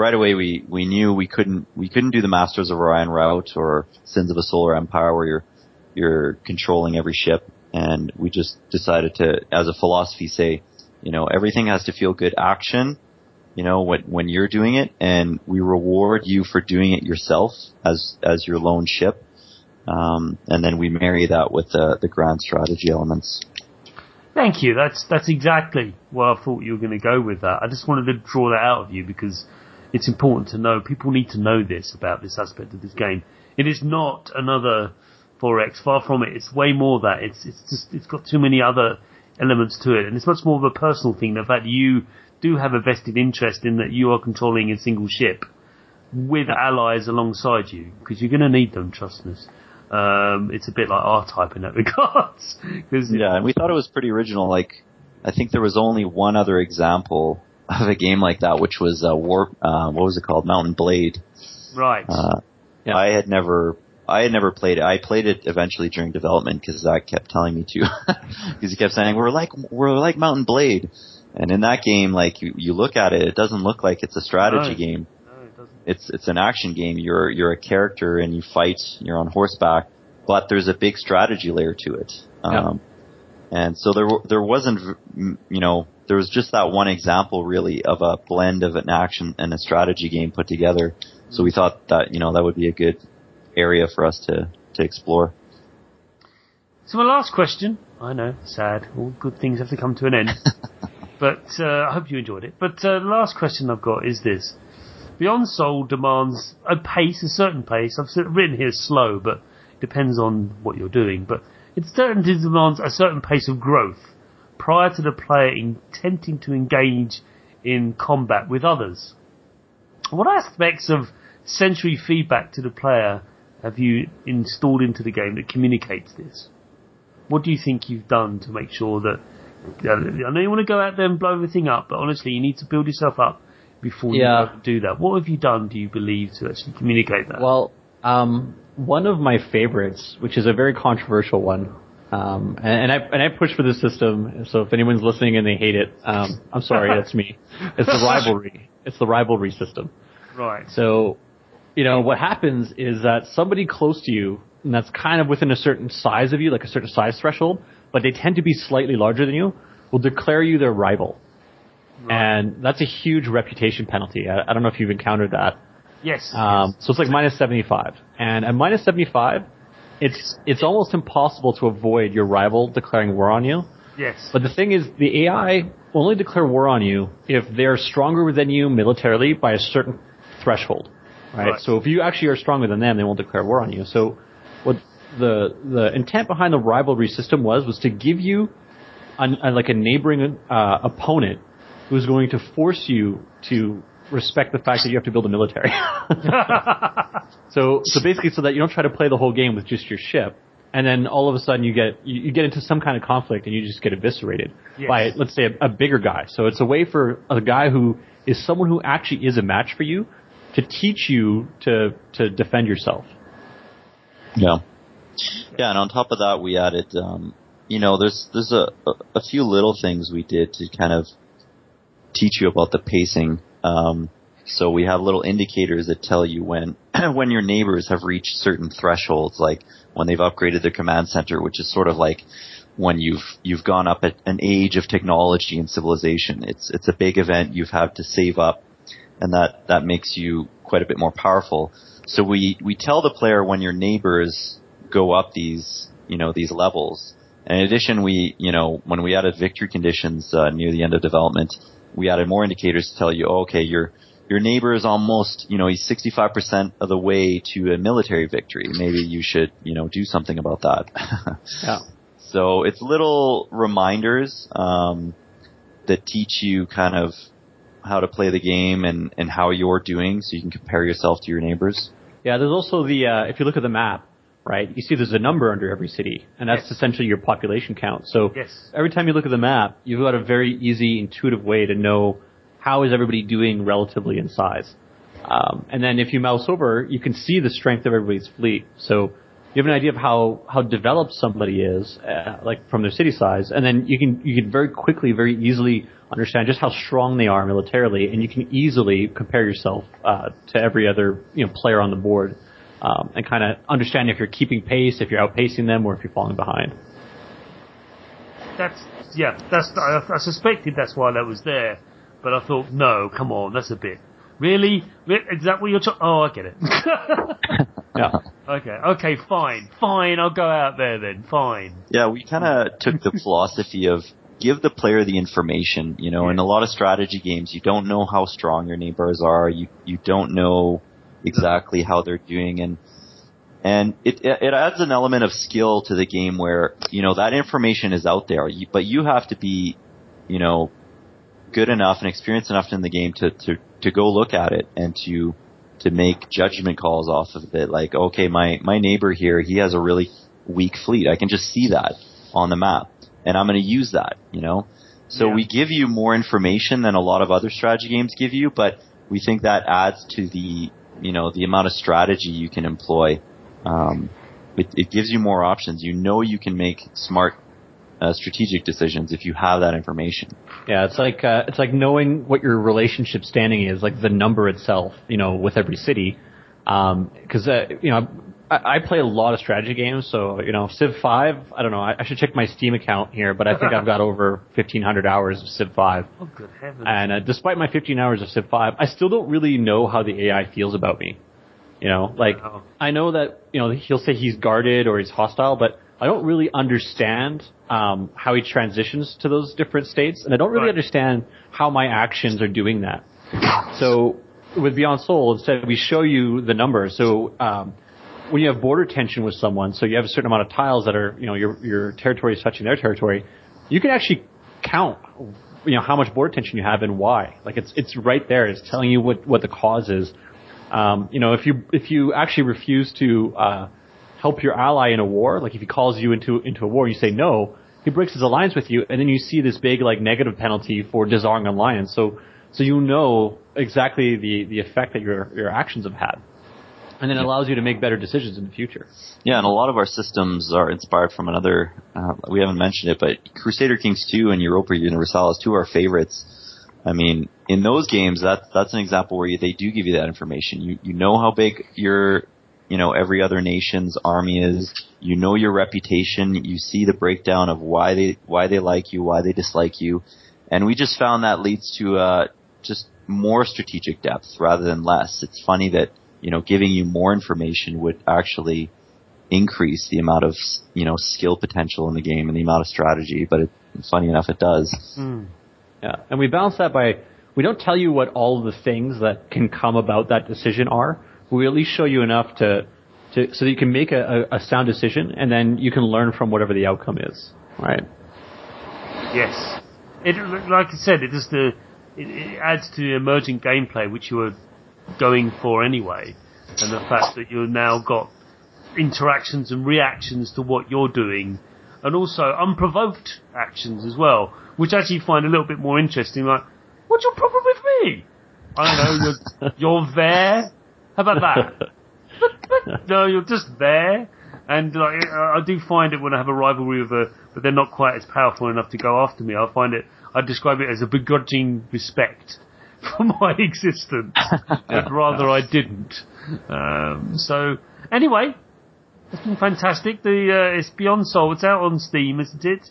C: right away we, we knew we couldn't we couldn't do the Masters of Orion route or Sins of a Solar Empire where you're you're controlling every ship and we just decided to as a philosophy say, you know, everything has to feel good action, you know, when when you're doing it and we reward you for doing it yourself as as your lone ship. Um, and then we marry that with the the grand strategy elements.
A: Thank you. That's that's exactly where I thought you were going to go with that. I just wanted to draw that out of you because it's important to know. People need to know this about this aspect of this game. It is not another 4X. Far from it. It's way more that. It's it's just it's got too many other elements to it, and it's much more of a personal thing. The fact you do have a vested interest in that you are controlling a single ship with allies alongside you because you're going to need them. Trust us. Um, it's a bit like R Type in that regard.
C: yeah, and we thought it was pretty original. Like, I think there was only one other example of a game like that, which was uh, War. Uh, what was it called? Mount & Blade.
A: Right. Uh,
C: yeah. I had never. I had never played it. I played it eventually during development because Zach kept telling me to. Because he kept saying we're like we're like Mount & Blade, and in that game, like you, you look at it, it doesn't look like it's a strategy no. game. No, it doesn't. It's it's an action game. You're you're a character and you fight. You're on horseback, but there's a big strategy layer to it. Um, yeah. And so there there wasn't you know there was just that one example really of a blend of an action and a strategy game put together. So we thought that, you know, that would be a good area for us to, to explore.
A: So my last question, I know, sad, all good things have to come to an end. but uh, I hope you enjoyed it. But uh, the last question I've got is this. Beyond Sol demands a pace, a certain pace. I've written here slow, but it depends on what you're doing. But it certainly demands a certain pace of growth prior to the player intending to engage in combat with others. What aspects of sensory feedback to the player have you installed into the game that communicates this? What do you think you've done to make sure that I know you want to go out there and blow everything up, but honestly, you need to build yourself up before yeah. you do that. What have you done, do you believe, to actually communicate that?
B: Well, um, one of my favorites, which is a very controversial one, Um, and, and, I and I push for this system. So if anyone's listening and they hate it, um, I'm sorry, that's me. It's the rivalry. It's the rivalry system.
A: Right.
B: So, you know, what happens is that somebody close to you, and that's kind of within a certain size of you, like a certain size threshold, but they tend to be slightly larger than you, will declare you their rival. Right. And that's a huge reputation penalty. I, I, don't know if you've encountered that.
A: Yes,
B: um,
A: yes.
B: So it's like minus 75. And at minus 75, it's, it's almost impossible to avoid your rival declaring war on you.
A: Yes.
B: But the thing is, the AI will only declare war on you if they're stronger than you militarily by a certain threshold. Right? right? So if you actually are stronger than them, they won't declare war on you. So what the the intent behind the rivalry system was was to give you an, a, like a neighboring uh, opponent who's going to force you to respect the fact that you have to build a military. so so basically, so that you don't try to play the whole game with just your ship, and then all of a sudden you get you, you get into some kind of conflict and you just get eviscerated yes. by let's say a, a bigger guy. So it's a way for a guy who is someone who actually is a match for you to teach you to to defend yourself.
C: Yeah. Yeah, and on top of that, we added, um, you know, there's there's a, a few little things we did to kind of teach you about the pacing. Um, so we have little indicators that tell you when when your neighbors have reached certain thresholds, like when they've upgraded their command center, which is sort of like when you've you've gone up at an age of technology and civilization. It's it's a big event. You've had to save up, and that that makes you quite a bit more powerful. So we we tell the player when your neighbors go up these you know these levels. In addition, we you know when we added victory conditions uh, near the end of development, we added more indicators to tell you, oh, okay, your your neighbor is almost, you know, he's 65% of the way to a military victory. Maybe you should, you know, do something about that.
B: yeah.
C: So it's little reminders um, that teach you kind of how to play the game and, and how you're doing so you can compare yourself to your neighbors.
B: Yeah, there's also the, uh, if you look at the map, right, you see there's a number under every city, and that's yes. essentially your population count. So
A: yes.
B: every time you look at the map, you've got a very easy, intuitive way to know how is everybody doing relatively in size. Um, and then if you mouse over, you can see the strength of everybody's fleet. So you have an idea of how how developed somebody is, uh, like from their city size, and then you can you can very quickly, very easily understand just how strong they are militarily, and you can easily compare yourself uh, to every other you know player on the board, um, and kind of understand if you're keeping pace, if you're outpacing them, or if you're falling behind.
A: That's yeah. That's I, I suspected that's why that was there, but I thought no, come on, that's a bit Really? Is that what you're talking? Oh, I get it.
B: yeah.
A: Okay. Okay. Fine. Fine. I'll go out there then. Fine.
C: Yeah, we kind of took the philosophy of give the player the information. You know, yeah. in a lot of strategy games, you don't know how strong your neighbors are. You you don't know exactly how they're doing, and and it it adds an element of skill to the game where you know that information is out there, but you have to be, you know, good enough and experienced enough in the game to, to, to go look at it and to to make judgment calls off of it. Like, okay, my, my neighbor here, he has a really weak fleet. I can just see that on the map. And I'm going to use that, you know? So yeah. we give you more information than a lot of other strategy games give you, but we think that adds to the, you know, the amount of strategy you can employ. Um, it, it gives you more options. You know you can make smart uh, strategic decisions if you have that information.
B: Yeah, it's like uh, it's like knowing what your relationship standing is, like the number itself, you know, with every city. Because um, uh, you know, I, I, play a lot of strategy games, so you know, Civ Five. I don't know. I, I, should check my Steam account here, but I think I've got over fifteen hundred hours of Civ Five.
A: Oh, good heavens!
B: And uh, despite my fifteen hours of Civ Five, I still don't really know how the AI feels about me. You know, like I know that you know he'll say he's guarded or he's hostile, but I don't really understand um, how he transitions to those different states, and I don't really right. understand how my actions are doing that. So with Beyond Sol, instead we show you the numbers. So um, when you have border tension with someone, so you have a certain amount of tiles that are, you know, your your territory is touching their territory, you can actually count, you know, how much border tension you have and why. Like it's it's right there. It's telling you what what the cause is. Um, you know, if you if you actually refuse to uh, help your ally in a war, like if he calls you into into a war, you say no, he breaks his alliance with you, and then you see this big like negative penalty for disarming an alliance. So so you know exactly the the effect that your your actions have had. And then it allows you to make better decisions in the future.
C: Yeah, and a lot of our systems are inspired from another. Uh, we haven't mentioned it, but Crusader Kings 2 and Europa Universalis, two of our favorites. I mean, in those games, that's that's an example where you, they do give you that information. You you know how big your you know every other nation's army is. You know your reputation. You see the breakdown of why they why they like you, why they dislike you, and we just found that leads to uh, just more strategic depth rather than less. It's funny that you know giving you more information would actually increase the amount of you know skill potential in the game and the amount of strategy, but it, funny enough, it does.
B: Mm. Yeah, and we balance that by we don't tell you what all the things that can come about that decision are. We at least show you enough to, to so that you can make a, a, a sound decision, and then you can learn from whatever the outcome is. Right.
A: Yes. It like I said, it just the it, it adds to the emerging gameplay which you were going for anyway, and the fact that you've now got interactions and reactions to what you're doing, and also unprovoked actions as well, which I actually find a little bit more interesting. Like, what's your problem with me? I don't know. You're, you're there. How about that? no, you're just there. And like, I do find it when I have a rivalry with a, but they're not quite as powerful enough to go after me. I find it, I describe it as a begrudging respect for my existence. I'd rather I didn't. Um, so anyway, it's been fantastic. The uh, it's Beyond Sol. It's out on Steam, isn't it?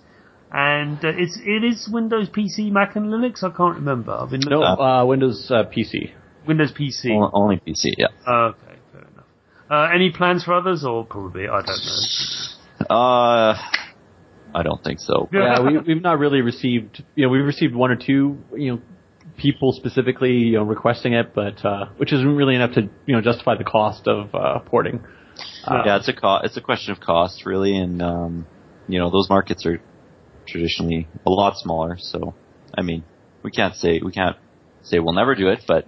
A: And uh, it's it is Windows PC, Mac, and Linux. I can't remember. I've been
B: no uh, Windows uh, PC.
A: Windows PC.
C: Only PC. Yeah.
A: okay, fair enough. Uh, any plans for others, or probably I don't know.
C: Uh, I don't think so.
B: Yeah, we, we've not really received. You know, we've received one or two. You know, people specifically you know requesting it, but uh, which isn't really enough to you know justify the cost of uh, porting.
C: Uh, yeah, it's a co- it's a question of cost really, and um, you know those markets are traditionally a lot smaller. So, I mean, we can't say we can't say we'll never do it, but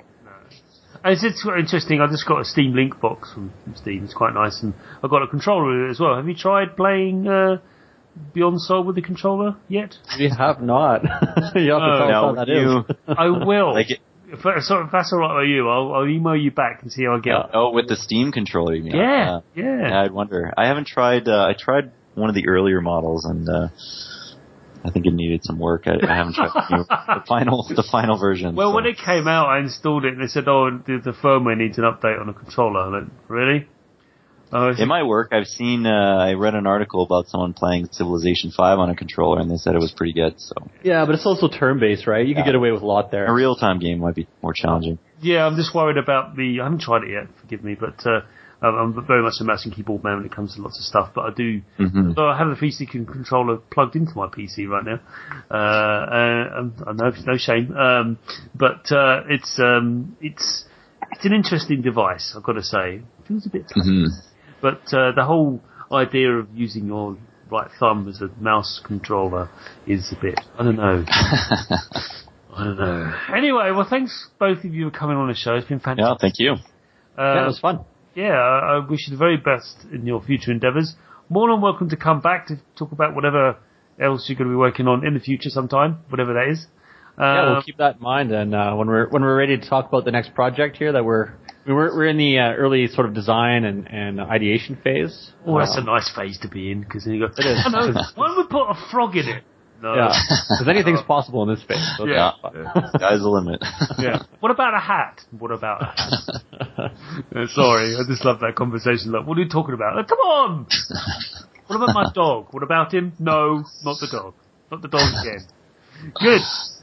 A: it's, it's interesting. I just got a Steam Link box from Steam. It's quite nice, and I've got a controller with it as well. Have you tried playing uh, Beyond Sol with the controller yet?
B: We have not. you have to tell no, us how that you, is.
A: I will. Like it, if, so if that's alright with you, I'll, I'll, email you back and see how I get. Uh,
C: oh, with the Steam controller, you
A: mean? Yeah, uh, yeah.
C: yeah. I'd wonder. I haven't tried. Uh, I tried one of the earlier models, and uh, I think it needed some work. I, I haven't tried the, new, the, final the final version.
A: Well,
C: so.
A: when it came out, I installed it and they said, "Oh, the, the firmware needs an update on the controller." I'm like, really?
C: Oh, it might work. I've seen. Uh, I read an article about someone playing Civilization Five on a controller, and they said it was pretty good. So
B: yeah, but it's also turn-based, right? You yeah. could get away with a lot there.
C: A real-time game might be more challenging.
A: Yeah, I'm just worried about the. I haven't tried it yet. Forgive me, but uh, I'm very much a mouse and keyboard man when it comes to lots of stuff, but I do. Mm-hmm. I have the PC controller plugged into my PC right now. Uh, and, and no, no shame. Um, but uh, it's um, it's it's an interesting device. I've got to say, it feels a bit. Mm-hmm. But uh, the whole idea of using your right thumb as a mouse controller is a bit. I don't know. I don't know. Anyway, well, thanks both of you for coming on the show. It's been fantastic.
C: Yeah, thank you.
B: Uh, yeah, it was fun
A: yeah, I, I wish you the very best in your future endeavours. More than welcome to come back to talk about whatever else you're going to be working on in the future sometime, whatever that is.
B: Yeah, we'll uh, keep that in mind, and uh, when we're when we're ready to talk about the next project here, that we're we're we're in the uh, early sort of design and, and ideation phase.
A: Oh, that's a nice phase to be in because then you go. It is. I know. Why don't we put a frog in it?
B: No. Yeah, because anything's possible in this space.
C: So yeah, yeah. sky's the limit.
A: yeah. What about a hat? What about a hat? uh, sorry, I just love that conversation. Like, what are you talking about? Like, come on. what about my dog? What about him? No, not the dog. Not the dog again. Good.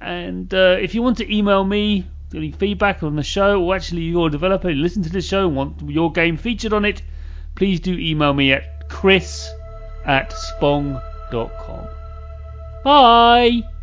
A: And uh, if you want to email me any feedback on the show, or actually you're a developer, you listen to this show and want your game featured on it, please do email me at chris at spong.com. Bye!